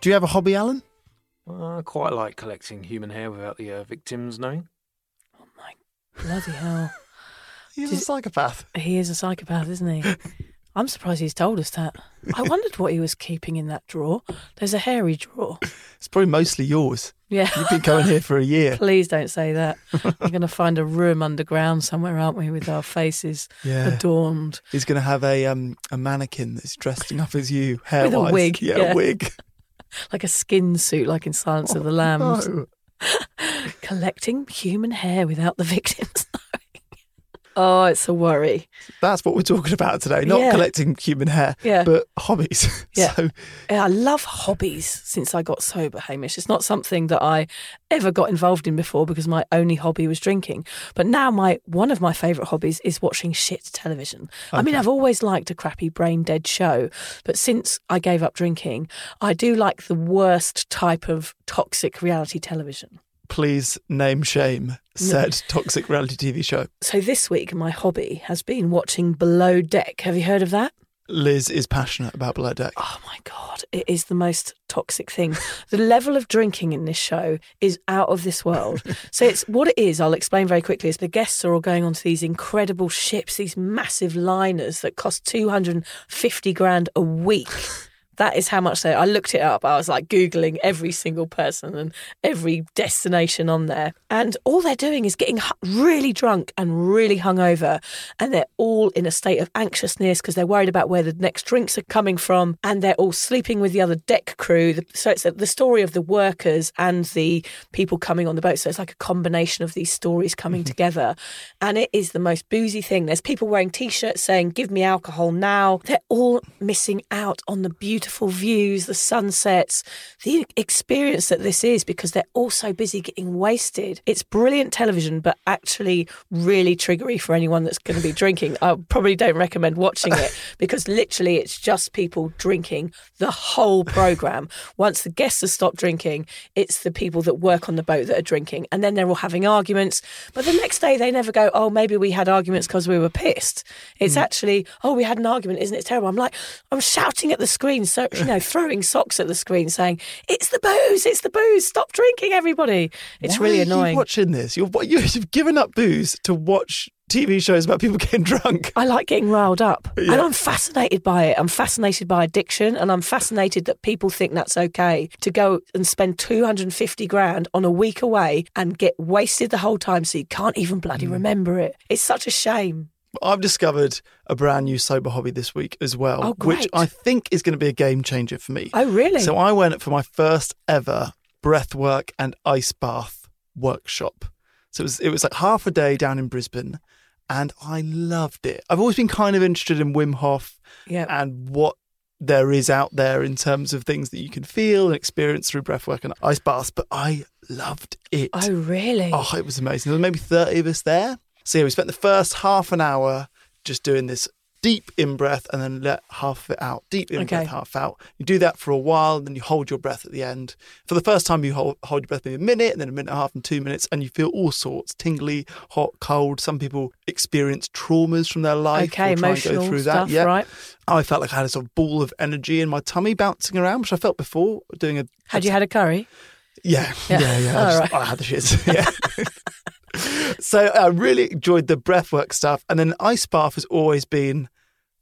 Do you have a hobby, Alan? I quite like collecting human hair without the uh, victims knowing. Oh my bloody hell. He's Did- a psychopath. He is a psychopath, isn't he? I'm surprised he's told us that. I wondered what he was keeping in that drawer. There's a hairy drawer. It's probably mostly yours. Yeah. You've been coming here for a year. Please don't say that. We're going to find a room underground somewhere, aren't we, with our faces Yeah. adorned. He's going to have a um a mannequin that's dressing up as you, hair With a wig, Yeah, yeah. a wig. Like a skin suit, like in Silence of oh, the Lambs. No. Collecting human hair without the victims. Oh, it's a worry. That's what we're talking about today. Not Yeah. collecting human hair, Yeah. but hobbies. Yeah. So Yeah, I love hobbies since I got sober, Hamish. It's not something that I ever got involved in before because my only hobby was drinking. But now my one of my favourite hobbies is watching shit television. I mean, I've always liked a crappy brain dead show, but since I gave up drinking, I do like the worst type of toxic reality television. Please name shame said toxic reality TV show. So this week my hobby has been watching Below Deck. Have you heard of that? Liz is passionate about Below Deck. Oh my God, it is the most toxic thing. the level of drinking in this show is out of this world. so it's what it is, I'll explain very quickly, is the guests are all going onto these incredible ships, these massive liners that cost 250 grand a week. That is how much they. I looked it up. I was like googling every single person and every destination on there, and all they're doing is getting really drunk and really hungover, and they're all in a state of anxiousness because they're worried about where the next drinks are coming from, and they're all sleeping with the other deck crew. So it's the story of the workers and the people coming on the boat. So it's like a combination of these stories coming mm-hmm. together, and it is the most boozy thing. There's people wearing t-shirts saying "Give me alcohol now." They're all missing out on the beautiful views, the sunsets, the experience that this is because they're all so busy getting wasted. It's brilliant television, but actually really triggery for anyone that's going to be drinking. I probably don't recommend watching it because literally it's just people drinking the whole program. Once the guests have stopped drinking, it's the people that work on the boat that are drinking, and then they're all having arguments. But the next day they never go, "Oh, maybe we had arguments because we were pissed." It's hmm. actually, "Oh, we had an argument, isn't it terrible?" I'm like, I'm shouting at the screen, so you know, throwing socks at the screen, saying, "It's the booze! It's the booze! Stop drinking, everybody!" It's Why really annoying. watching this, you're you've given up booze to watch TV shows about people getting drunk. I like getting riled up. Yeah. And I'm fascinated by it. I'm fascinated by addiction and I'm fascinated that people think that's okay to go and spend 250 grand on a week away and get wasted the whole time so you can't even Mm. bloody remember it. It's such a shame. I've discovered a brand new sober hobby this week as well, Oh, which. I think is going to be a game changer for me. Oh, really? So I went for my first ever breathwork and ice bath workshop. So it was it was like half a day down in Brisbane, and I loved it. I've always been kind of interested in Wim Hof yeah. and what there is out there in terms of things that you can feel and experience through breathwork and ice baths, but I loved it. Oh, really? Oh, it was amazing. There were maybe 30 of us there. So, yeah, we spent the first half an hour just doing this deep in breath and then let half of it out. Deep in Okay. breath, half out. You do that for a while, and then you hold your breath at the end. For the first time, you hold, hold your breath maybe a minute, and then a minute and a half, and two minutes, and you feel all sorts tingly, hot, cold. Some people experience traumas from their life. okay, or try and emotional go through stuff, that. Yeah. right? I felt like I had a sort of ball of energy in my tummy bouncing around, which I felt before doing a. Had you had a curry? Yeah, Yeah. yeah, yeah. I, just- I had the shits. Yeah. so I really enjoyed the breathwork stuff, and then ice bath has always been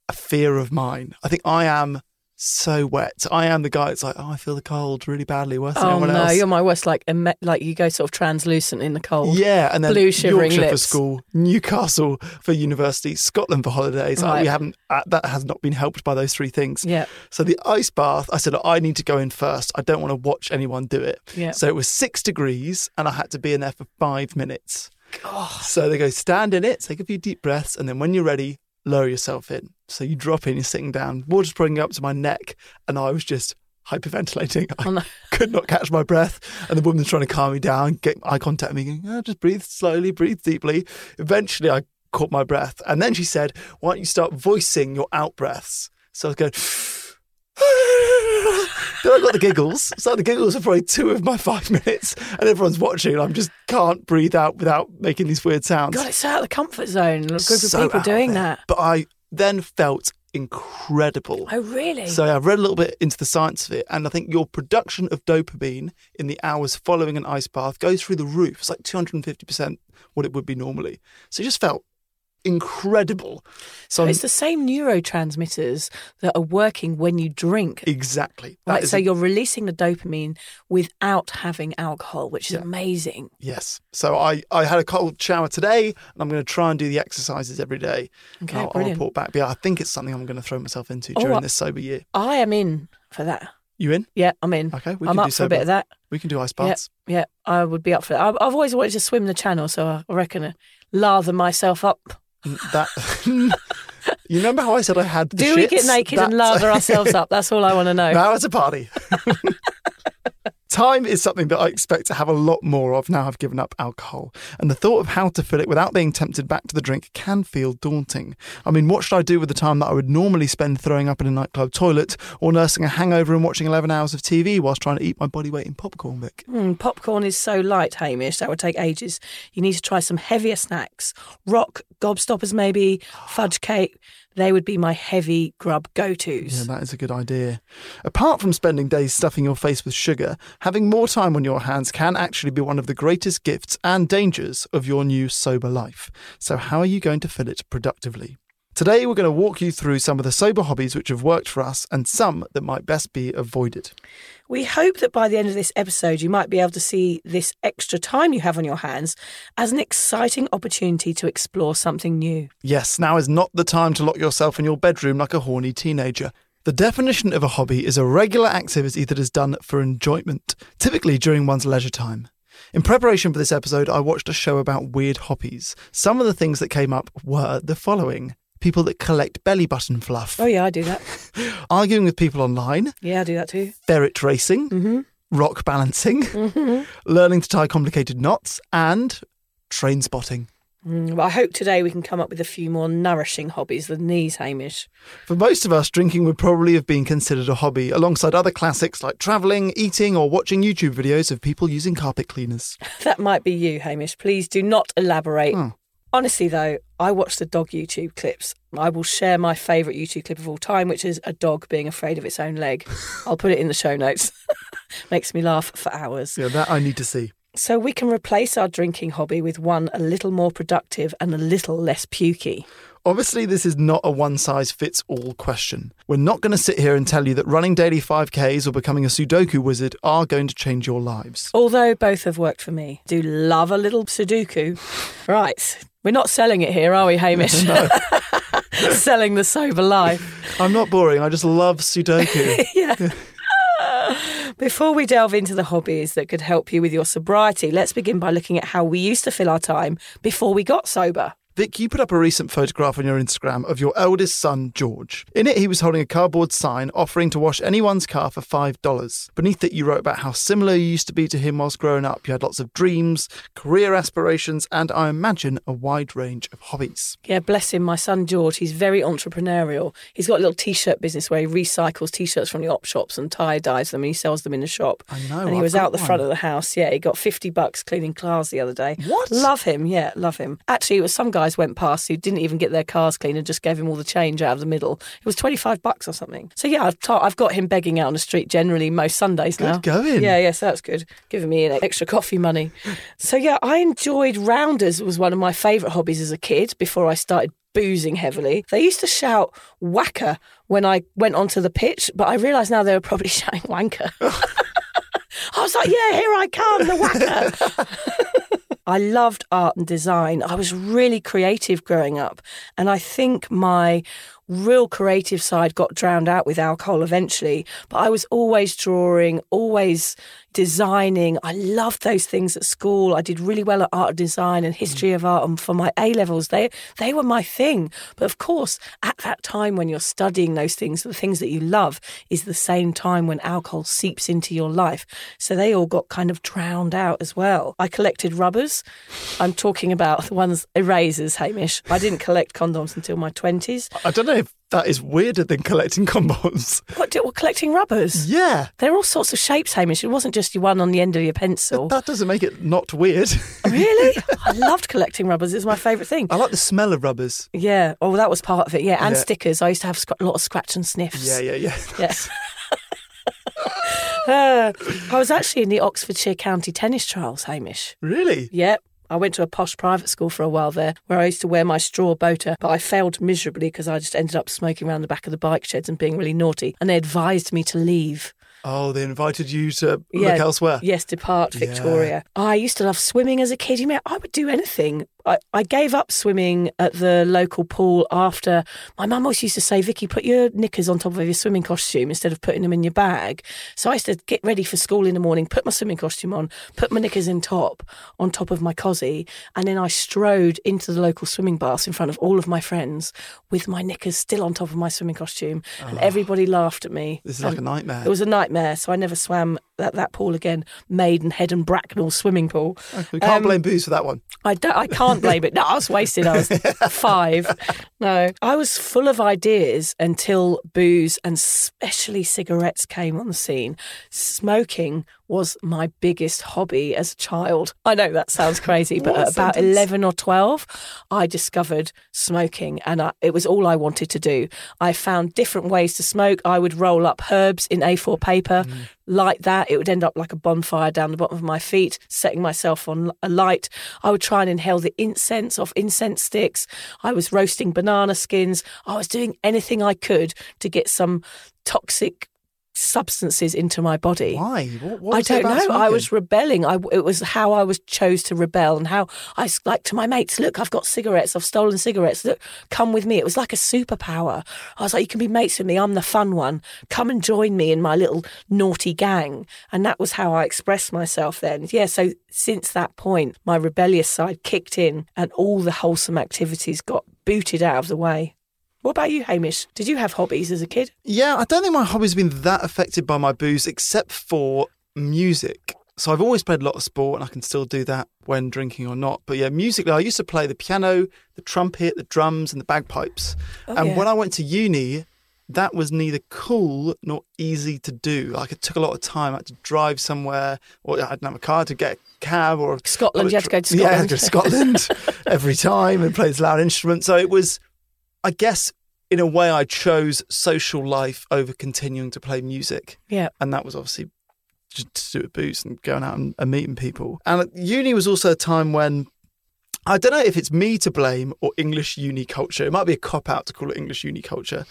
a fear of mine. I think I am so wet. I am the guy that's like, oh, I feel the cold really badly, worse than Oh everyone no, else. you're my worst. Like, like you go sort of translucent in the cold. Yeah, and then Blue shivering Yorkshire for school, Newcastle for university, Scotland for holidays. Like, Right. we haven't uh, that has not been helped by those three things. Yeah, So the ice bath, I said I need to go in first. I don't want to watch anyone do it. yeah. So it was six degrees, and I had to be in there for five minutes. Oh, So they go stand in it, take a few deep breaths, and then when you're ready, lower yourself in. So you drop in, you're sitting down, water's pouring up to my neck, and I was just hyperventilating. I Oh, no. could not catch my breath, and the woman's trying to calm me down, get eye contact with me, going, oh, just breathe slowly, breathe deeply. Eventually, I caught my breath, and then she said, "Why don't you start voicing your out breaths?" So I was going. then I got the giggles. So the giggles are probably two of my five minutes, and everyone's watching, and I just can't breathe out without making these weird sounds. God, it's out of the comfort zone. A group So of people doing that. But I then felt incredible. Oh, really? So I've read a little bit into the science of it, and I think your production of dopamine in the hours following an ice bath goes through the roof. It's like 250% what it would be normally. So it just felt incredible. So I'm- it's the same neurotransmitters that are working when you drink. exactly. That Right, so a- you're releasing the dopamine without having alcohol, which is Yeah. amazing. yes. So I, I had a cold shower today, and I'm going to try and do the exercises every day. Okay, I'll, I'll report back. But yeah, I think it's something I'm going to throw myself into Oh, during I- this sober year. I am in for that. You in? Yeah, I'm in. Okay, we I'm can up do for a bit of that. We can do ice baths. Yeah, I would be up for that. I've, I've always wanted to swim the channel, so I reckon I lather myself up. That you remember how I said I had the Do we get shits? naked and That's- lather ourselves up? That's all I want to know. Now it's a party. Time is something that I expect to have a lot more of now I've given up alcohol. And the thought of how to fill it without being tempted back to the drink can feel daunting. I mean, what should I do with the time that I would normally spend throwing up in a nightclub toilet or nursing a hangover and watching 11 hours of TV whilst trying to eat my body weight in popcorn, Vic? Mm, popcorn is so light, Hamish. That would take ages. You need to try some heavier snacks. Rock, gobstoppers, maybe, fudge cake. They would be my heavy grub go tos. Yeah, that is a good idea. Apart from spending days stuffing your face with sugar, having more time on your hands can actually be one of the greatest gifts and dangers of your new sober life. So, how are you going to fill it productively? Today, we're going to walk you through some of the sober hobbies which have worked for us and some that might best be avoided. We hope that by the end of this episode, you might be able to see this extra time you have on your hands as an exciting opportunity to explore something new. Yes, now is not the time to lock yourself in your bedroom like a horny teenager. The definition of a hobby is a regular activity that is done for enjoyment, typically during one's leisure time. In preparation for this episode, I watched a show about weird hobbies. Some of the things that came up were the following people that collect belly button fluff, Oh, yeah, I do that. arguing with people online, Yeah, I do that too. ferret racing, hmm rock balancing, hmm learning to tie complicated knots, and train spotting. Mm, well, I hope today we can come up with a few more nourishing hobbies than these, Hamish. For most of us, drinking would probably have been considered a hobby, alongside other classics like travelling, eating, or watching YouTube videos of people using carpet cleaners. That might be you, Hamish. Please do not elaborate. Oh. Honestly, though, I watch the dog YouTube clips. I will share my favourite YouTube clip of all time, which is a dog being afraid of its own leg. I'll put it in the show notes. Makes me laugh for hours. Yeah, that I need to see. So we can replace our drinking hobby with one a little more productive and a little less pukey. Obviously, this is not a one size fits all question. We're not going to sit here and tell you that running daily 5Ks or becoming a Sudoku wizard are going to change your lives. Although both have worked for me. Do love a little Sudoku. Right. We're not selling it here, are we, Hamish? No. selling the sober life. I'm not boring, I just love Sudoku. yeah. Before we delve into the hobbies that could help you with your sobriety, let's begin by looking at how we used to fill our time before we got sober. Vic, you put up a recent photograph on your Instagram of your eldest son, George. In it, he was holding a cardboard sign offering to wash anyone's car for $5. Beneath it, you wrote about how similar you used to be to him whilst growing up. You had lots of dreams, career aspirations, and I imagine a wide range of hobbies. Yeah, bless him. My son George, he's very entrepreneurial. He's got a little t-shirt business where he recycles t-shirts from the op shops and tie dyes them, and he sells them in the shop. I know, And he I've was out the front of the house. Yeah, he got fifty bucks cleaning cars the other day. What? Love him. Yeah, love him. Actually, it was some guys went past who didn't even get their cars clean and just gave him all the change out of the middle. It was twenty five bucks or something. So yeah, I've, ta- I've got him begging out on the street generally most Sundays Good now. going. Yeah, yeah, so that's good. Giving me an extra coffee money. So yeah, I enjoyed rounders. Was one of my favourite hobbies as a kid before I started boozing heavily. They used to shout whacker when I went onto the pitch, but I realise now they were probably shouting wanker. I was like, yeah, here I come, the whacker. I loved art and design. I was really creative growing up. And I think my real creative side got drowned out with alcohol eventually. But I was always drawing, always designing. I loved those things at school. I did really well at art and design and mm. history of art. And for my A levels, they, they were my thing. But of course, at that time when you're studying those things, the things that you love is the same time when alcohol seeps into your life. So they all got kind of drowned out as well. I collected rubbers. I'm talking about the ones, erasers, Hamish. I didn't collect condoms until my 20s. I don't know that is weirder than collecting condoms. What, did- what collecting rubbers? yeah. They're all sorts of shapes, Hamish. It wasn't just your one on the end of your pencil. That doesn't make it not weird. really? I loved collecting rubbers. It was my favourite thing. I like the smell of rubbers. Yeah. Oh, that was part of it. Yeah. And Yeah. stickers. I used to have sc- a lot of scratch and sniffs. Yeah, yeah, yeah. Yes. Uh, I was actually in the Oxfordshire County tennis trials, Hamish. Really? Yep. I went to a posh private school for a while there where I used to wear my straw boater, but I failed miserably because I just ended up smoking around the back of the bike sheds and being really naughty. And they advised me to leave. Oh, they invited you to Yeah. look elsewhere. Yes, depart Victoria. I used to love swimming as a kid. You mean I would do anything. I, I gave up swimming at the local pool after my mum always used to say, Vicky, put your knickers on top of your swimming costume instead of putting them in your bag. So I used to get ready for school in the morning, put my swimming costume on, put my knickers in top on top of my cosy, and then I strode into the local swimming baths in front of all of my friends with my knickers still on top of my swimming costume. And everybody laughed at me. This is like a nightmare. It was a nightmare, so I never swam at that pool again. Maidenhead and Bracknell swimming pool. we can't um, blame booze for that one. I, don't, I can't blame it. No, I was wasted. I was five. No, I was full of ideas until booze and especially cigarettes came on the scene. Smoking was my biggest hobby as a child. I know that sounds crazy, but at about sentence? 11 or 12, I discovered smoking and I, it was all I wanted to do. I found different ways to smoke. I would roll up herbs in A4 paper, mm. light that. It would end up like a bonfire down the bottom of my feet, setting myself on a light. I would try and inhale the incense off incense sticks. I was roasting banana skins. I was doing anything I could to get some toxic substances into my body. Why? What, what I don't know. I was rebelling. I, it was how I was chose to rebel and how I like to my mates. Look, I've got cigarettes. I've stolen cigarettes. Look, come with me. It was like a superpower. I was like, you can be mates with me. I'm the fun one. Come and join me in my little naughty gang. And that was how I expressed myself then. Yeah. So since that point, my rebellious side kicked in, and all the wholesome activities got booted out of the way. What about you, Hamish? Did you have hobbies as a kid? Yeah, I don't think my hobbies have been that affected by my booze except for music. So I've always played a lot of sport and I can still do that when drinking or not. But yeah, musically, I used to play the piano, the trumpet, the drums, and the bagpipes. Oh, and yeah. when I went to uni, that was neither cool nor easy to do. Like it took a lot of time. I had to drive somewhere, or I didn't have a car to get a cab or Scotland, you had to go to Yeah, I had Scotland. to go to Scotland every time and play this loud instrument. So it was, I guess, in a way, I chose social life over continuing to play music, Yeah. and that was obviously just to do with booze and going out and, and meeting people. And uni was also a time when. I don't know if it's me to blame or English uni culture. It might be a cop out to call it English uni culture,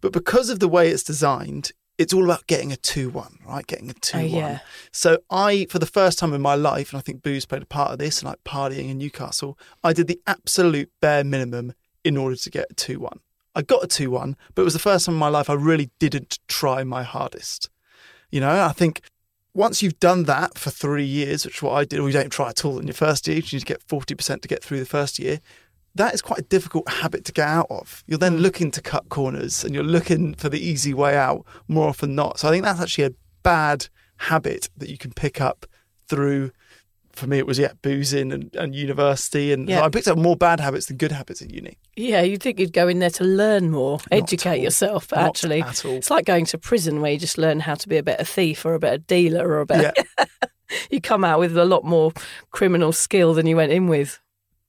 but because of the way it's designed, it's all about getting a 2 1, right? Getting a 2 1. Oh, yeah. So I, for the first time in my life, and I think booze played a part of this, and like partying in Newcastle, I did the absolute bare minimum in order to get a 2 1. I got a 2 1, but it was the first time in my life I really didn't try my hardest. You know, I think once you've done that for three years, which is what I did, or you don't try at all in your first year, you need to get 40% to get through the first year, that is quite a difficult habit to get out of. You're then mm. looking to cut corners and you're looking for the easy way out more often than not. So I think that's actually a bad habit that you can pick up through. For me, it was yeah, boozing and, and university, and Yeah. I picked up more bad habits than good habits at uni. Yeah, you'd think you'd go in there to learn more, Not at educate yourself, actually, it's like going to prison where you just learn how to be a better thief or a better dealer or a better. Yeah, you come out with a lot more criminal skill than you went in with.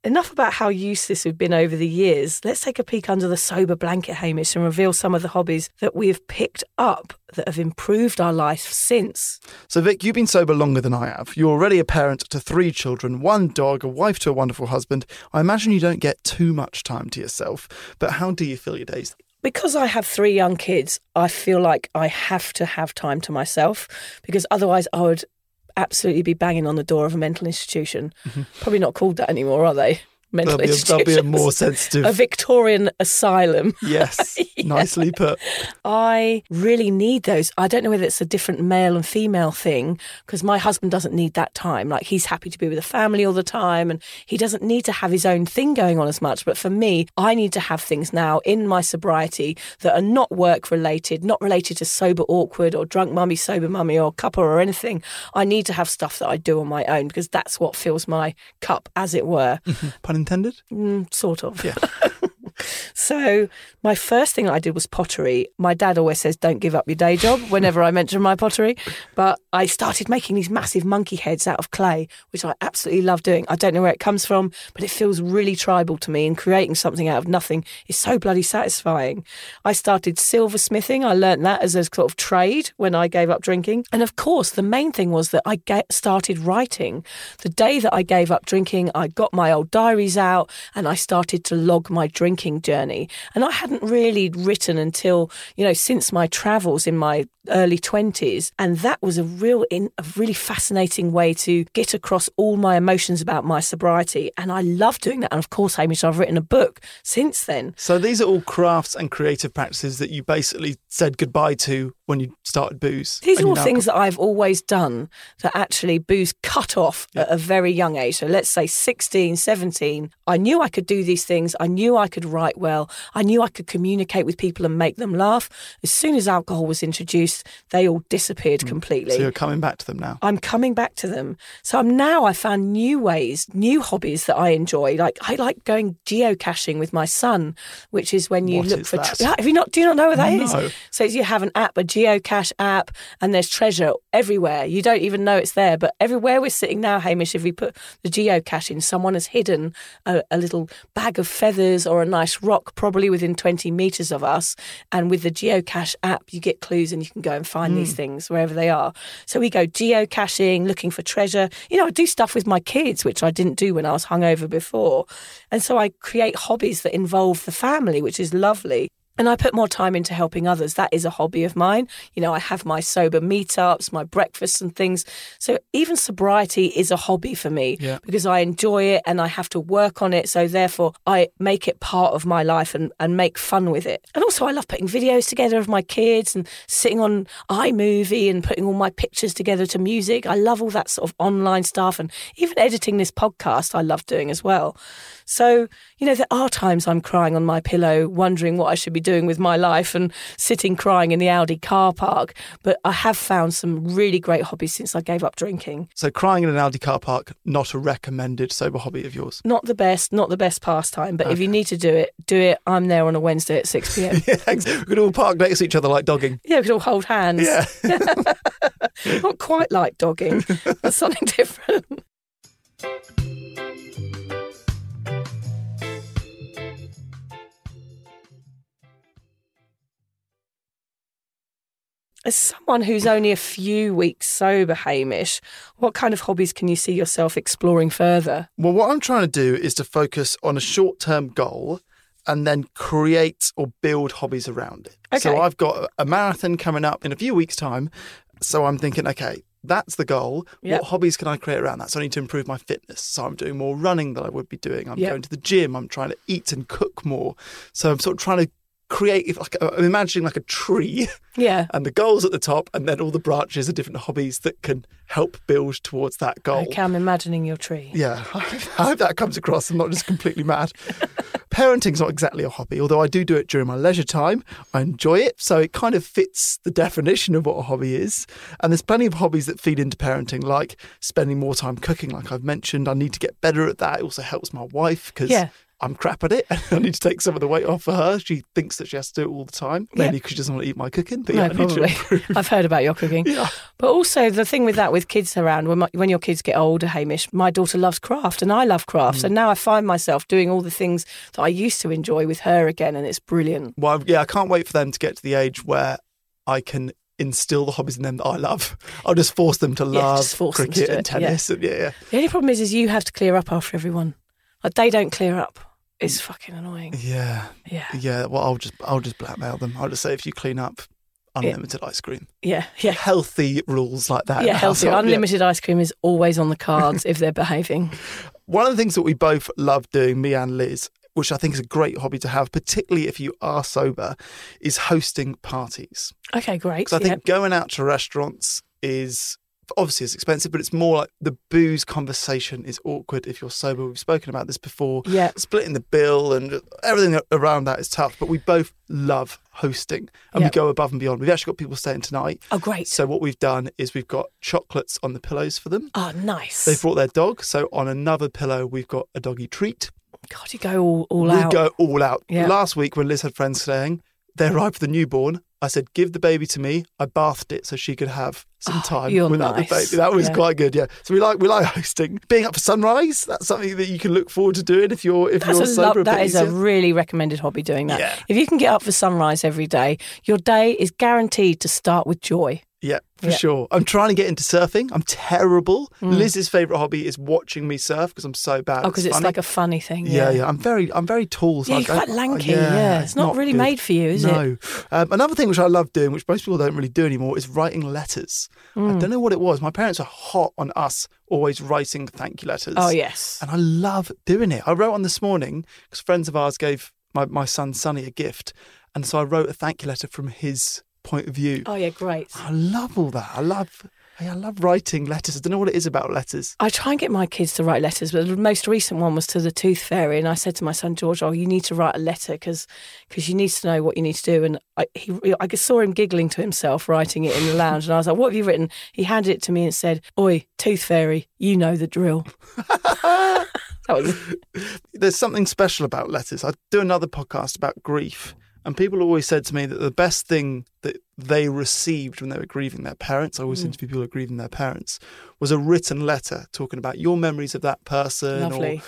Enough about how useless we've been over the years. Let's take a peek under the sober blanket, Hamish, and reveal some of the hobbies that we have picked up that have improved our life since. So, Vic, you've been sober longer than I have. You're already a parent to three children, one dog, a wife to a wonderful husband. I imagine you don't get too much time to yourself, but how do you fill your days? Because I have three young kids, I feel like I have to have time to myself because otherwise I would absolutely be banging on the door of a mental institution. Mm-hmm. Probably not called that anymore, are they? Mental There'll be, a, there'll be a more sensitive. a Victorian asylum. yes, nicely put. I really need those. I don't know whether it's a different male and female thing because my husband doesn't need that time. Like he's happy to be with the family all the time and he doesn't need to have his own thing going on as much. But for me, I need to have things now in my sobriety that are not work related, not related to sober awkward or drunk mummy, sober mummy or cuppa or anything. I need to have stuff that I do on my own because that's what fills my cup, as it were. Pun intended? Mm, sort of. Yeah. So my first thing I did was pottery. My dad always says, "Don't give up your day job." Whenever I mention my pottery, but I started making these massive monkey heads out of clay, which I absolutely love doing. I don't know where it comes from, but it feels really tribal to me. And creating something out of nothing is so bloody satisfying. I started silversmithing. I learnt that as a sort of trade when I gave up drinking. And of course, the main thing was that I get started writing. The day that I gave up drinking, I got my old diaries out and I started to log my drinking journey. And I hadn't really written until, you know, since my travels in my early 20s. And that was a real, in, a really fascinating way to get across all my emotions about my sobriety. And I love doing that. And of course, Hamish, I've written a book since then. So, these are all crafts and creative practices that you basically said goodbye to when you started booze. These are all things that I've always done that actually booze cut off Yeah. at a very young age. So let's say 16, 17. I knew I could do these things. I knew I could write well. I knew I could communicate with people and make them laugh. As soon as alcohol was introduced, they all disappeared mm. completely. So, you're coming back to them now. I'm coming back to them. So I'm now I found new ways, new hobbies that I enjoy. Like I like going geocaching with my son, which is when you What look is for. Tre- have you not? Do you not know what that is? No. So you have an app, a geocache app, and there's treasure everywhere. You don't even know it's there, but everywhere we're sitting now, Hamish, if we put the geocache in, someone has hidden a, a little bag of feathers or a nice rock, probably within 20 meters of us. And with the geocache app, you get clues and you can go and find these mm. things wherever they are. So we go geocaching, looking for treasure. You know, I do stuff with my kids, which I didn't do when I was hungover before. And so I create hobbies that involve the family, which is lovely. And I put more time into helping others. That is a hobby of mine. You know, I have my sober meetups, my breakfasts and things. So even sobriety is a hobby for me Yeah. because I enjoy it and I have to work on it. So therefore, I make it part of my life and, and make fun with it. And also, I love putting videos together of my kids and sitting on iMovie and putting all my pictures together to music. I love all that sort of online stuff and even editing this podcast, I love doing as well. So, you know, there are times I'm crying on my pillow, wondering what I should be doing with my life and sitting crying in the Audi car park. But I have found some really great hobbies since I gave up drinking. So, crying in an Audi car park, not a recommended sober hobby of yours. Not the best, not the best pastime, but if you need to do it, do it. I'm there on a Wednesday at 6 p.m. Yeah, thanks. we could all park next to each other like dogging. yeah, we could all hold hands. Yeah. Not quite like dogging, but something different. As someone who's only a few weeks sober, Hamish, what kind of hobbies can you see yourself exploring further? Well, what I'm trying to do is to focus on a short term goal and then create or build hobbies around it. Okay. So I've got a marathon coming up in a few weeks' time. So I'm thinking, okay, that's the goal. Yep. What hobbies can I create around that? So I need to improve my fitness. So I'm doing more running than I would be doing. I'm Yep. going to the gym. I'm trying to eat and cook more. So I'm sort of trying to creative. Like uh, I'm imagining like a tree, Yeah. and the goals at the top, and then all the branches are different hobbies that can help build towards that goal. Okay, I'm imagining your tree. Yeah, I hope that comes across. I'm not just completely mad. Parenting's not exactly a hobby, although I do do it during my leisure time. I enjoy it, so it kind of fits the definition of what a hobby is. And there's plenty of hobbies that feed into parenting, like spending more time cooking, like I've mentioned. I need to get better at that. It also helps my wife because Yeah. I'm crap at it. I need to take some of the weight off for her. She thinks that she has to do it all the time, Yeah. mainly because she doesn't want to eat my cooking. But yeah, no, to probably. I've heard about your cooking. Yeah. But also the thing with that, with kids around, when, my, when your kids get older, Hamish, my daughter loves craft and I love craft. Mm. So now I find myself doing all the things that I used to enjoy with her again, and it's brilliant. Well, yeah, I can't wait for them to get to the age where I can instill the hobbies in them that I love. I'll just force them to Yeah, love force them to cricket and it, yeah. tennis. And yeah, yeah. The only problem is, is you have to clear up after everyone. Like they don't clear up. It's fucking annoying. Yeah, Yeah, yeah. Well, I'll just I'll just blackmail them. I'll just say if you clean up, unlimited ice cream. yeah, yeah. Healthy rules like that. Yeah, healthy. household, yeah. Unlimited ice cream is always on the cards if they're behaving. One of the things that we both love doing, me and Liz, which I think is a great hobby to have, particularly if you are sober, is hosting parties. Okay, great. Because I think going out to restaurants is obviously it's expensive, but it's more like the booze conversation is awkward if you're sober. We've spoken about this before. yeah. Splitting the bill and everything around that is tough, but we both love hosting and Yeah. we go above and beyond. We've actually got people staying tonight. Oh, great. So what we've done is we've got chocolates on the pillows for them. Oh, nice. They've brought their dog. So on another pillow, we've got a doggy treat. God, you go all, all we out. go all out. Yeah. Last week when Liz had friends staying, they arrived with a newborn. I said, give the baby to me. I bathed it so she could have some time without nice. the baby. That was Yeah. quite good, yeah. So we like we like hosting. Being up for sunrise, that's something that you can look forward to doing if you're if That's you're a sober. lo- that is a really recommended hobby doing that. Yeah. If you can get up for sunrise every day, your day is guaranteed to start with joy. Yeah, for Yeah. Mm. sure. I'm trying to get into surfing. I'm terrible. Liz's favourite hobby is watching me surf because I'm so bad. Oh, because it's funny. like a funny thing. yeah, Yeah, yeah. I'm very, I'm very tall. So Yeah, you're don't- quite lanky. Yeah, it's not, really good. made for you, is it? no. Um, another thing which I love doing, which most people don't really do anymore, is writing letters. Mm. I don't know what it was. My parents are hot on us always writing thank you letters. Oh yes. And I love doing it. I wrote one this morning because friends of ours gave my, my son Sonny a gift. And so I wrote a thank you letter from his point of view. Oh yeah, great. I love all that. I love I love writing letters. I don't know what it is about letters. I try and get my kids to write letters, but the most recent one was to the tooth fairy, and I said to my son George, "Oh, you need to write a letter because because you need to know what you need to do." And I, he, I saw him giggling to himself, writing it in the lounge, and I was like, "What have you written?" He handed it to me and said, "Oi, tooth fairy, you know the drill." that was There's something special about letters. I do another podcast about grief, and people always said to me that the best thing that they received when they were grieving their parents, I always Mm. interview people who are grieving their parents, was a written letter talking about your memories of that person. or- lovely.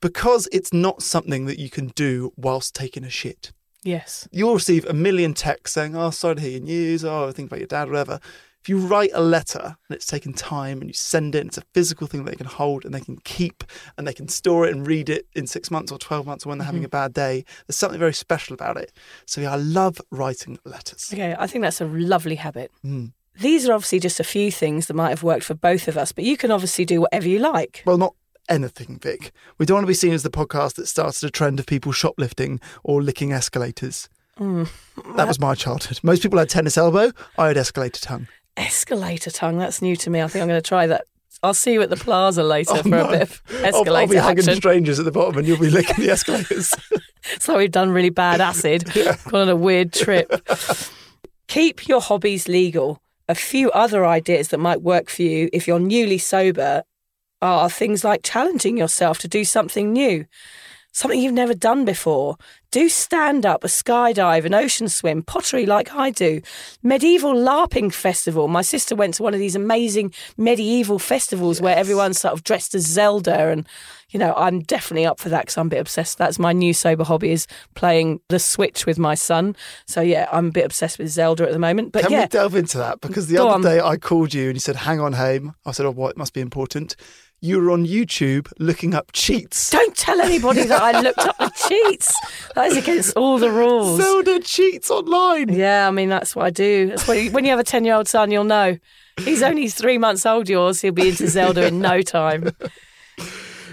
because it's not something that you can do whilst taking a shit. Yes. You'll receive a million texts saying, Oh, sorry to hear your news, oh, I think about your dad, whatever. If you write a letter and it's taken time and you send it, and it's a physical thing that they can hold and they can keep and they can store it and read it in six months or 12 months or when they're having a bad day, there's something very special about it. So, yeah, I love writing letters. Okay, I think that's a lovely habit. Mm. These are obviously just a few things that might have worked for both of us, but you can obviously do whatever you like. Well, not anything, Vic. We don't want to be seen as the podcast that started a trend of people shoplifting or licking escalators. Mm. That was my childhood. Most people had tennis elbow. I had escalator tongue. Escalator tongue, that's new to me. I think I'm going to try that. I'll see you at the plaza later Oh, for no. a bit of I'll, I'll be escalator hugging strangers at the bottom and you'll be licking the escalators. So we've done really bad acid, gone on a weird trip. Keep your hobbies legal. A few other ideas that might work for you if you're newly sober are things like challenging yourself to do something new, something you've never done before. Do stand up, a skydive, an ocean swim, pottery like I do, medieval LARPing festival. My sister went to one of these amazing medieval festivals where everyone's sort of dressed as Zelda and you know, I'm definitely up for that because I'm a bit obsessed. That's my new sober hobby is playing the Switch with my son. So yeah, I'm a bit obsessed with Zelda at the moment. But Can yeah, we delve into that? Because the Go other on. day I called you and you said, hang on, Haim. I said, oh, what? It must be important. You were on YouTube looking up cheats. don't tell anybody that I looked up the cheats. That is against all the rules. Zelda cheats online. yeah, I mean that's what I do. That's what you, when you have a ten year old son, you'll know. He's only three months old. Yours, he'll be into Zelda in no time.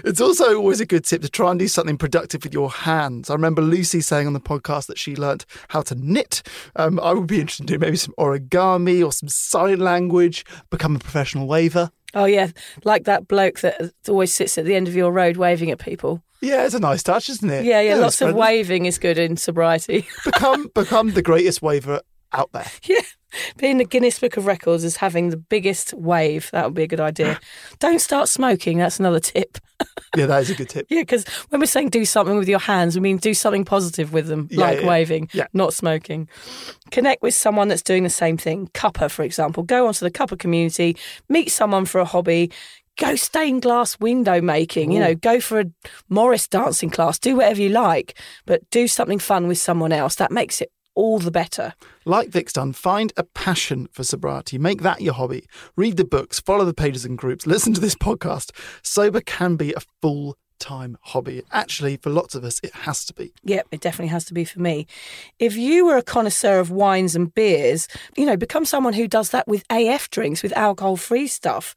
It's also always a good tip to try and do something productive with your hands. I remember Lucy saying on the podcast that she learnt how to knit. Um, I would be interested in doing maybe some origami or some sign language, become a professional waver. Oh yeah, like that bloke that always sits at the end of your road waving at people. Yeah, it's a nice touch, isn't it? Yeah, yeah. it's lots of friendly. waving is good in sobriety. become become the greatest waver out there. yeah, being the Guinness Book of Records is having the biggest wave. That would be a good idea. Don't start smoking. That's another tip. Yeah, that is a good tip. Yeah, because when we're saying do something with your hands, we mean do something positive with them, Yeah, like yeah, waving, yeah. not smoking. Connect with someone that's doing the same thing. Cuppa, for example. Go onto the Cuppa community, meet someone for a hobby. Go stained glass window making, you know, go for a Morris dancing class, do whatever you like, but do something fun with someone else. That makes it all the better. Like Vic's done, find a passion for sobriety. Make that your hobby. Read the books, follow the pages and groups, listen to this podcast. Sober can be a full time hobby. Actually, for lots of us, it has to be. Yep, it definitely has to be for me. If you were a connoisseur of wines and beers, you know, become someone who does that with AF drinks, with alcohol free stuff.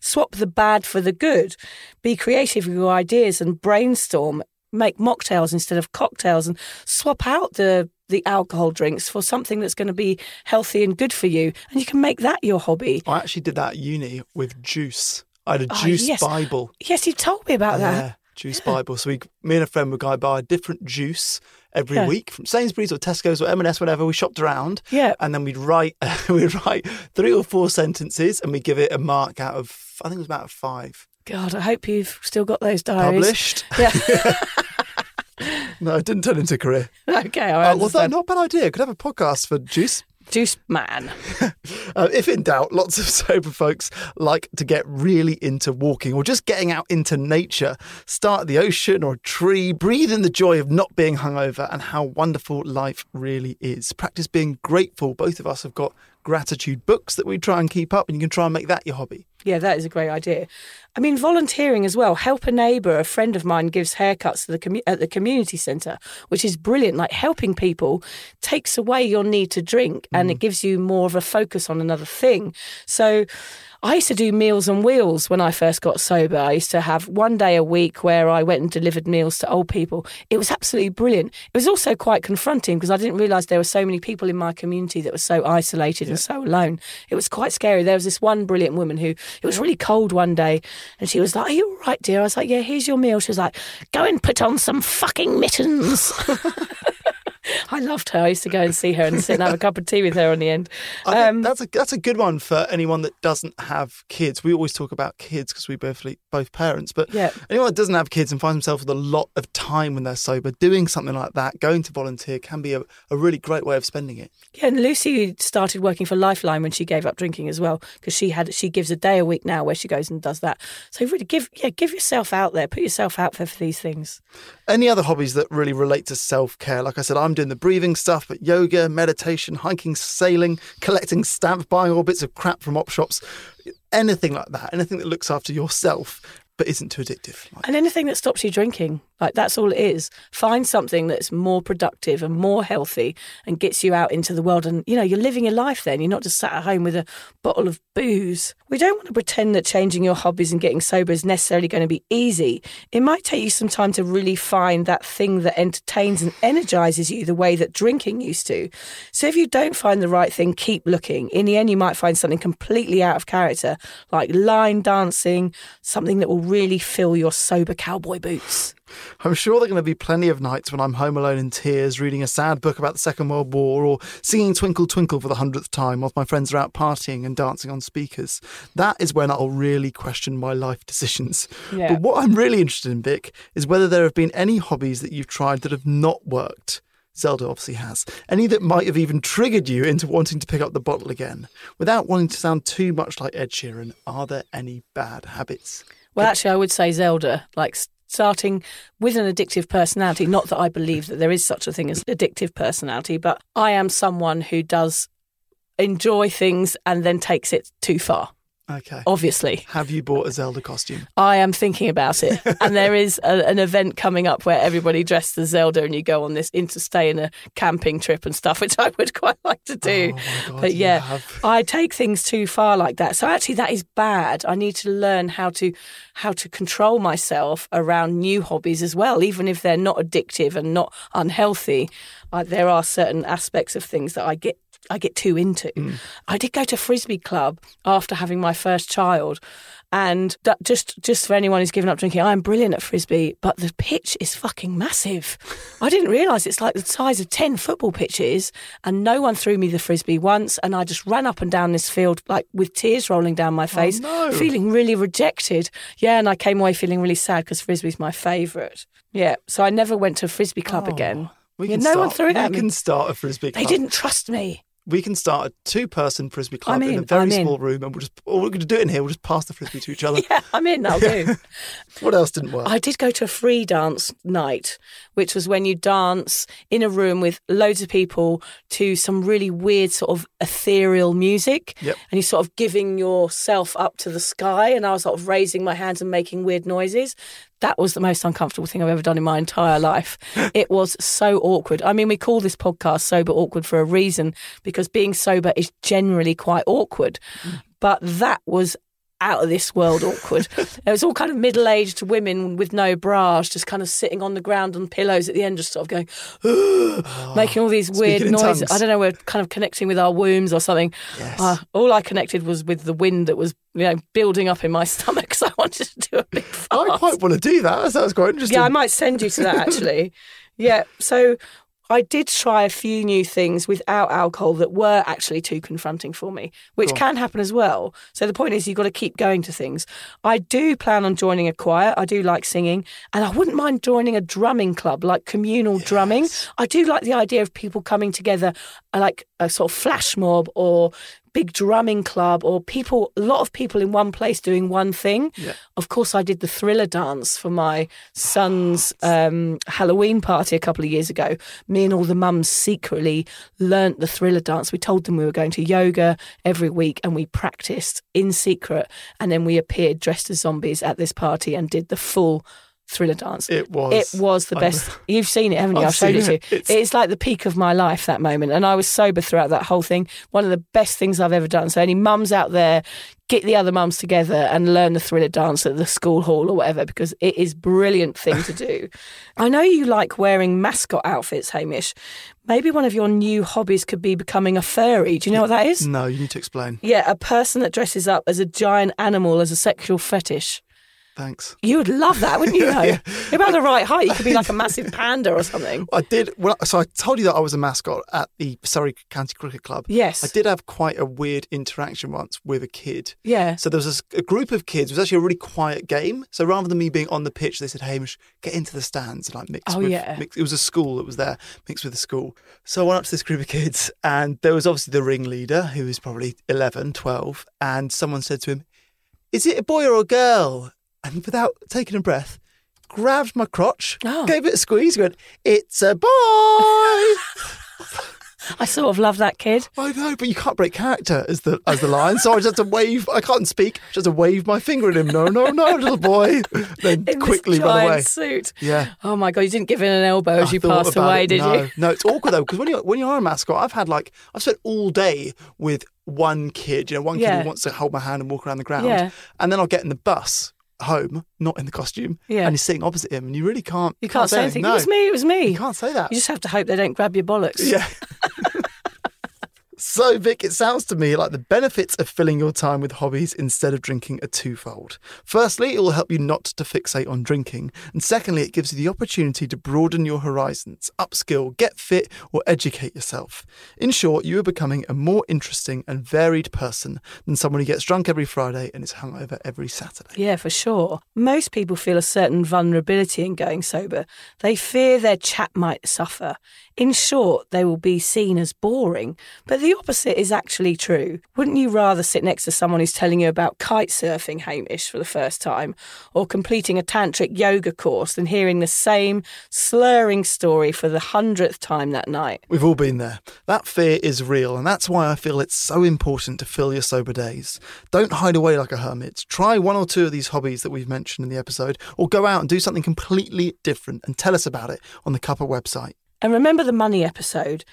Swap the bad for the good. Be creative with your ideas and brainstorm. Make mocktails instead of cocktails and swap out the the alcohol drinks for something that's going to be healthy and good for you. And you can make that your hobby. I actually did that at uni with juice. I had a Oh, juice yes. Bible. Yes, you told me about that. Yeah, juice Bible. So we, me and a friend would go buy a different juice every Yeah. week from Sainsbury's or Tesco's or M&S, whatever. We shopped around. Yeah. And then we'd write, we'd write three or four sentences and we'd give it a mark out of, I think it was about five. God, I hope you've still got those diaries. Published. Yeah. No, it didn't turn into a career. okay, I Uh, understand. that, not a bad idea. Could have a podcast for juice. Juice man. Uh, if in doubt, lots of sober folks like to get really into walking or just getting out into nature. Start at the ocean or a tree, breathe in the joy of not being hungover and how wonderful life really is. Practice being grateful. Both of us have got gratitude books that we try and keep up, and you can try and make that your hobby. Yeah, that is a great idea. I mean, volunteering as well. Help a neighbour. A friend of mine gives haircuts to the commu- at the community centre, which is brilliant. Like helping people takes away your need to drink, and mm. it gives you more of a focus on another thing. So. I used to do Meals on Wheels when I first got sober. I used to have one day a week where I went and delivered meals to old people. It was absolutely brilliant. It was also quite confronting because I didn't realise there were so many people in my community that were so isolated and so alone. It was quite scary. There was this one brilliant woman who, it was really cold one day and she was like, Are you all right, dear? I was like, Yeah, here's your meal. She was like, Go and put on some fucking mittens. I loved her. I used to go and see her and sit and have a cup of tea with her on the end. Um, that's a that's a good one for anyone that doesn't have kids. We always talk about kids because we both both parents, but Yeah. anyone that doesn't have kids and finds themselves with a lot of time when they're sober, doing something like that, going to volunteer can be a, a really great way of spending it. Yeah, and Lucy started working for Lifeline when she gave up drinking as well, because she had she gives a day a week now where she goes and does that. So really give yeah give yourself out there, put yourself out there for these things. Any other hobbies that really relate to self care? Like I said, I'm doing the breathing stuff, but yoga, meditation, hiking, sailing, collecting stamps, buying all bits of crap from op shops, anything like that, anything that looks after yourself but isn't too addictive. Like, And anything that stops you drinking, like that's all it is. Find something that's more productive and more healthy and gets you out into the world. And, you know, you're living your life then. You're not just sat at home with a bottle of booze. We don't want to pretend that changing your hobbies and getting sober is necessarily going to be easy. It might take you some time to really find that thing that entertains and energizes you the way that drinking used to. So if you don't find the right thing, keep looking. In the end, you might find something completely out of character, like line dancing, something that will really fill your sober cowboy boots. I'm sure there are going to be plenty of nights when I'm home alone in tears, reading a sad book about the Second World War, or singing Twinkle Twinkle for the hundredth time whilst my friends are out partying and dancing on speakers. That is when I'll really question my life decisions. Yeah. But what I'm really interested in, Vic, is whether there have been any hobbies that you've tried that have not worked. Zelda obviously has. Any that might have even triggered you into wanting to pick up the bottle again. Without wanting to sound too much like Ed Sheeran, are there any bad habits? Well, actually, I would say Zelda, like starting with an addictive personality. Not that I believe that there is such a thing as addictive personality, but I am someone who does enjoy things and then takes it too far. Okay. Obviously, Have you bought a Zelda costume? I am thinking about it, and there is a, an event coming up where everybody dressed as Zelda, and you go on this interstate in a camping trip and stuff, which I would quite like to do. Oh God, but yeah. I take things too far like that. So actually, that is bad. I need to learn how to how to control myself around new hobbies as well, even if they're not addictive and not unhealthy. Uh, there are certain aspects of things that I get I get too into. Mm. I did go to frisbee club after having my first child. And that just just for anyone who's given up drinking, I'm brilliant at frisbee, but the pitch is fucking massive. I didn't realise it's like the size of ten football pitches, and no one threw me the frisbee once, and I just ran up and down this field like with tears rolling down my face, no. feeling really rejected. Yeah, and I came away feeling really sad because frisbee's my favourite. Yeah, so I never went to a frisbee club again. We Yeah, no start, one threw it at me. can start a frisbee club. They didn't trust me. We can start a two-person frisbee club I'm in, a very in. small room, and we'll just all we're going to do it in here. We'll just pass the frisbee to each other. Yeah, I'm in. I'll do. What else didn't work? I did go to a free dance night, which was when you dance in a room with loads of people to some really weird sort of ethereal music. Yep. And you're sort of giving yourself up to the sky. And I was sort of raising my hands and making weird noises. That was the most uncomfortable thing I've ever done in my entire life. it was so awkward. I mean, we call this podcast Sober Awkward for a reason because being sober is generally quite awkward. Mm. But that was out of this world awkward. it was all kind of middle aged women with no bras, just kind of sitting on the ground on pillows at the end, just sort of going, making all these weird noises. I don't know, we're kind of connecting with our wombs or something. Yes. Uh, all I connected was with the wind that was, you know, building up in my stomach. So I wanted to do a big fart. I quite want to do that. That sounds quite interesting. Yeah, I might send you to that actually. yeah. So I did try a few new things without alcohol that were actually too confronting for me, which Cool. can happen as well. So the point is, you've got to keep going to things. I do plan on joining a choir. I do like singing, and I wouldn't mind joining a drumming club, like communal drumming. I do like the idea of people coming together, uh, like a sort of flash mob or big drumming club or people a lot of people in one place doing one thing. Yeah. of course i did the thriller dance for my son's um, halloween party a couple of years ago. Me and all the mums secretly learnt the thriller dance. We told them we were going to yoga every week and we practiced in secret. And then we appeared dressed as zombies at this party and did the full thriller dance It was. it was the best. You've seen it, haven't you? I've I've showed it to you. It's- It's like the peak of my life that moment, and I was sober throughout that whole thing. One of the best things I've ever done. So, any mums out there, get the other mums together and learn the thriller dance at the school hall or whatever, because it is a brilliant thing to do. I know you like wearing mascot outfits, Hamish. Maybe one of your new hobbies could be becoming a furry. Do you know what that is? No, you need to explain. Yeah, a person that dresses up as a giant animal as a sexual fetish. Thanks. You would love that, wouldn't you? Though? You're about the right height. You could be like a massive panda or something. I did. Well, so I told you that I was a mascot at the Surrey County Cricket Club. Yes. I did have quite a weird interaction once with a kid. Yeah. So there was a group of kids. It was actually a really quiet game. So rather than me being on the pitch, they said, "Hamish, get into the stands and like mix." Oh, with, yeah. Mix, it was a school that was there, mixed with the school. So I went up to this group of kids, and there was obviously the ringleader, who was probably 11, 12, and someone said to him, "Is it a boy or a girl?" And without taking a breath, grabbed my crotch, Oh. gave it a squeeze, went, "It's a boy." I sort of love that kid. I know, but you can't break character as the as the lion. So I just had to wave. I can't speak. Just to wave my finger at him. No, no, no, little boy. Then In quickly this run giant away. suit. Yeah. Oh my god! You didn't give in an elbow as I you passed away, it. did no. you? No, it's awkward though because when you when you are a mascot, I've had like I've spent all day with one kid. You know, one kid Yeah. who wants to hold my hand and walk around the ground, Yeah. and then I'll get in the bus home, not in the costume, Yeah. and he's sitting opposite him, and you really can't. You can't say anything. No, It was me. It was me. You can't say that. You just have to hope they don't grab your bollocks. Yeah. So, Vic, it sounds to me like the benefits of filling your time with hobbies instead of drinking are twofold. Firstly, it will help you not to fixate on drinking. And secondly, it gives you the opportunity to broaden your horizons, upskill, get fit, or educate yourself. In short, you are becoming a more interesting and varied person than someone who gets drunk every Friday and is hungover every Saturday. Yeah, for sure. Most people feel a certain vulnerability in going sober. They fear their chat might suffer. In short, they will be seen as boring. But the opposite is actually true. Wouldn't you rather sit next to someone who's telling you about kite surfing, Hamish, for the first time, or completing a tantric yoga course than hearing the same slurring story for the hundredth time that night? We've all been there. That fear is real, and that's why I feel it's so important to fill your sober days. Don't hide away like a hermit. Try one or two of these hobbies that we've mentioned in the episode, or go out and do something completely different and tell us about it on the Cuppa website. And remember the money episode.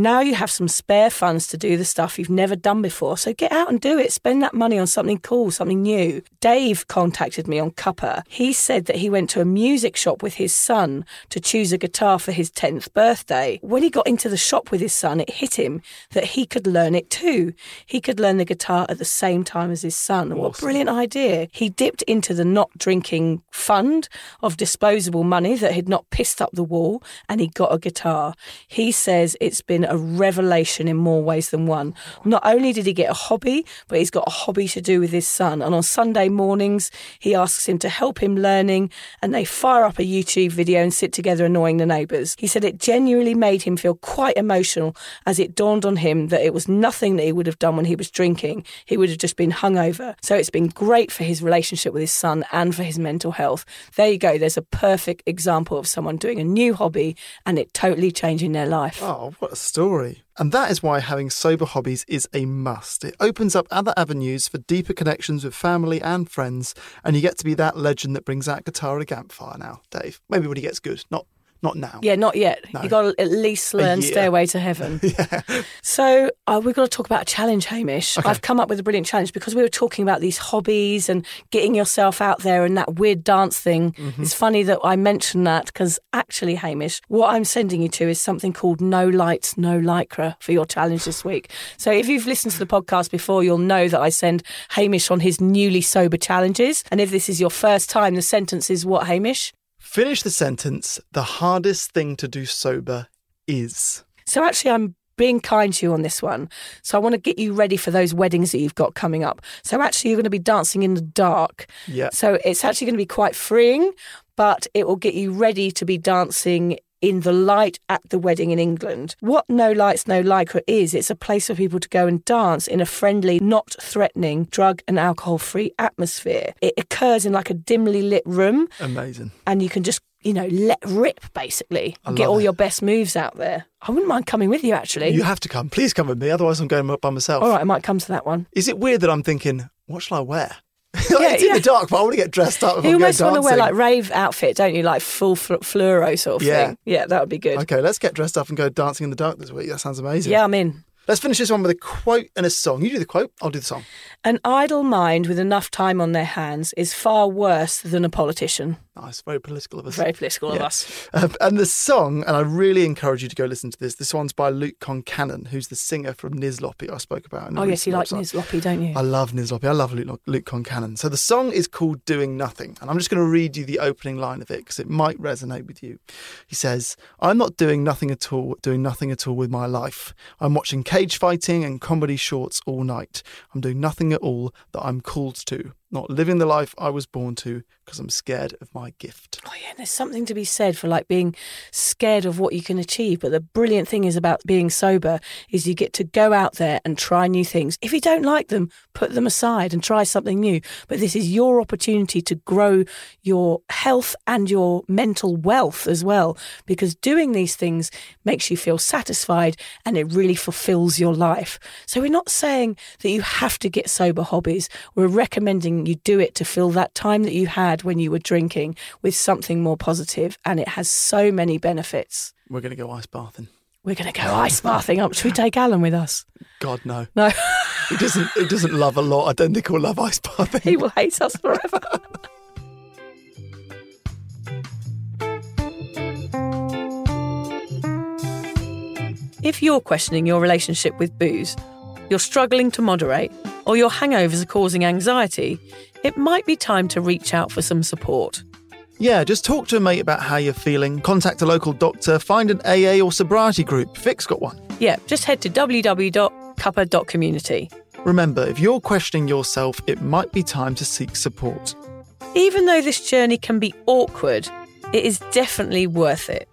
Now you have some spare funds to do the stuff you've never done before. So get out and do it. Spend that money on something cool, something new. Dave contacted me on Cuppa. He said that he went to a music shop with his son to choose a guitar for his 10th birthday. When he got into the shop with his son, it hit him that he could learn it too. He could learn the guitar at the same time as his son. What a brilliant idea. He dipped into the not drinking fund of disposable money that had not pissed up the wall and he got a guitar. He says it's been a revelation in more ways than one. Not only did he get a hobby, but he's got a hobby to do with his son. And on Sunday mornings, he asks him to help him learning and they fire up a YouTube video and sit together annoying the neighbours. He said it genuinely made him feel quite emotional as it dawned on him that it was nothing that he would have done when he was drinking. He would have just been hungover. So it's been great for his relationship with his son and for his mental health. There you go. There's a perfect example of someone doing a new hobby and it totally changing their life. Oh, what a story. And that is why having sober hobbies is a must. It opens up other avenues for deeper connections with family and friends, and you get to be that legend that brings out guitar at a campfire now, Dave. Maybe when he gets good, not not now. Yeah, not yet. No. You got to at least learn. Stairway to Heaven. So uh, we've got to talk about a challenge, Hamish. I've come up with a brilliant challenge because we were talking about these hobbies and getting yourself out there and that weird dance thing. It's funny that I mentioned that because actually, Hamish, what I'm sending you to is something called No Lights, No Lycra for your challenge this week. So if you've listened to the podcast before, you'll know that I send Hamish on his newly sober challenges. And if this is your first time, the sentence is what, Hamish? Finish the sentence. The hardest thing to do sober is. So actually, I'm being kind to you on this one. So I want to get you ready for those weddings that you've got coming up. So actually, you're going to be dancing in the dark. Yeah. So it's actually going to be quite freeing, but it will get you ready to be dancing in the light at the wedding in England. What No Lights, No Lycra is, it's a place for people to go and dance in a friendly, not threatening, drug and alcohol free atmosphere. It occurs in like a dimly lit room Amazing. and you can just you know let rip basically get all it. your best moves out there i wouldn't mind coming with you actually You have to come. Please come with me, otherwise I'm going by myself. all right i might come to that one Is it weird that I'm thinking, what shall I wear? Yeah, it's in the dark, but I want to get dressed up. You I'm almost want to wear like rave outfit don't you like full fl- fluoro sort of Yeah. thing yeah that would be good Okay, let's get dressed up and go dancing in the dark this week. That sounds amazing. yeah i'm in Let's finish this one with a quote and a song. You do the quote, I'll do the song. an idle mind with enough time on their hands is far worse than a politician Nice, very political of us. very political of us Uh, and the song, and I really encourage you to go listen to this. This one's by Luke Concannon, who's the singer from Nizlopi I spoke about. In the oh yes you like recent Nizlopi, don't you I love Nizlopi. I love Luke, Luke Concannon. So the song is called Doing Nothing. And I'm just going to read you the opening line of it because it might resonate with you. He says, I'm not doing nothing at all, doing nothing at all with my life. I'm watching cage fighting and comedy shorts all night. I'm doing nothing at all that I'm called to. Not living the life I was born to because I'm scared of my gift. Oh yeah, there's something to be said for like being scared of what you can achieve. But the brilliant thing is about being sober is you get to go out there and try new things. If you don't like them, put them aside and try something new. But this is your opportunity to grow your health and your mental wealth as well, because doing these things makes you feel satisfied and it really fulfills your life. So we're not saying that you have to get sober hobbies. We're recommending you do it to fill that time that you had when you were drinking with something more positive, and it has so many benefits. We're going to go ice bathing. We're going to go ice bathing up. Should we take Alan with us? God, no. No, He doesn't, he doesn't love a lot. I don't think he'll love ice bathing. he will hate us forever. If you're questioning your relationship with booze, you're struggling to moderate, or your hangovers are causing anxiety, it might be time to reach out for some support. Yeah, just talk to a mate about how you're feeling, contact a local doctor, find an AA or sobriety group. Vic's got one. Yeah, just head to www.cuppa.community. Remember, if you're questioning yourself, it might be time to seek support. Even though this journey can be awkward, it is definitely worth it.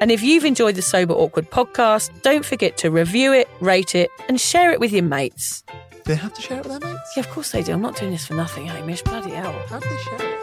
And if you've enjoyed the Sober Awkward podcast, don't forget to review it, rate it, and share it with your mates. Do they have to share it with their mates? Yeah, of course they do. I'm not doing this for nothing, Hamish. Bloody hell. How do they share it?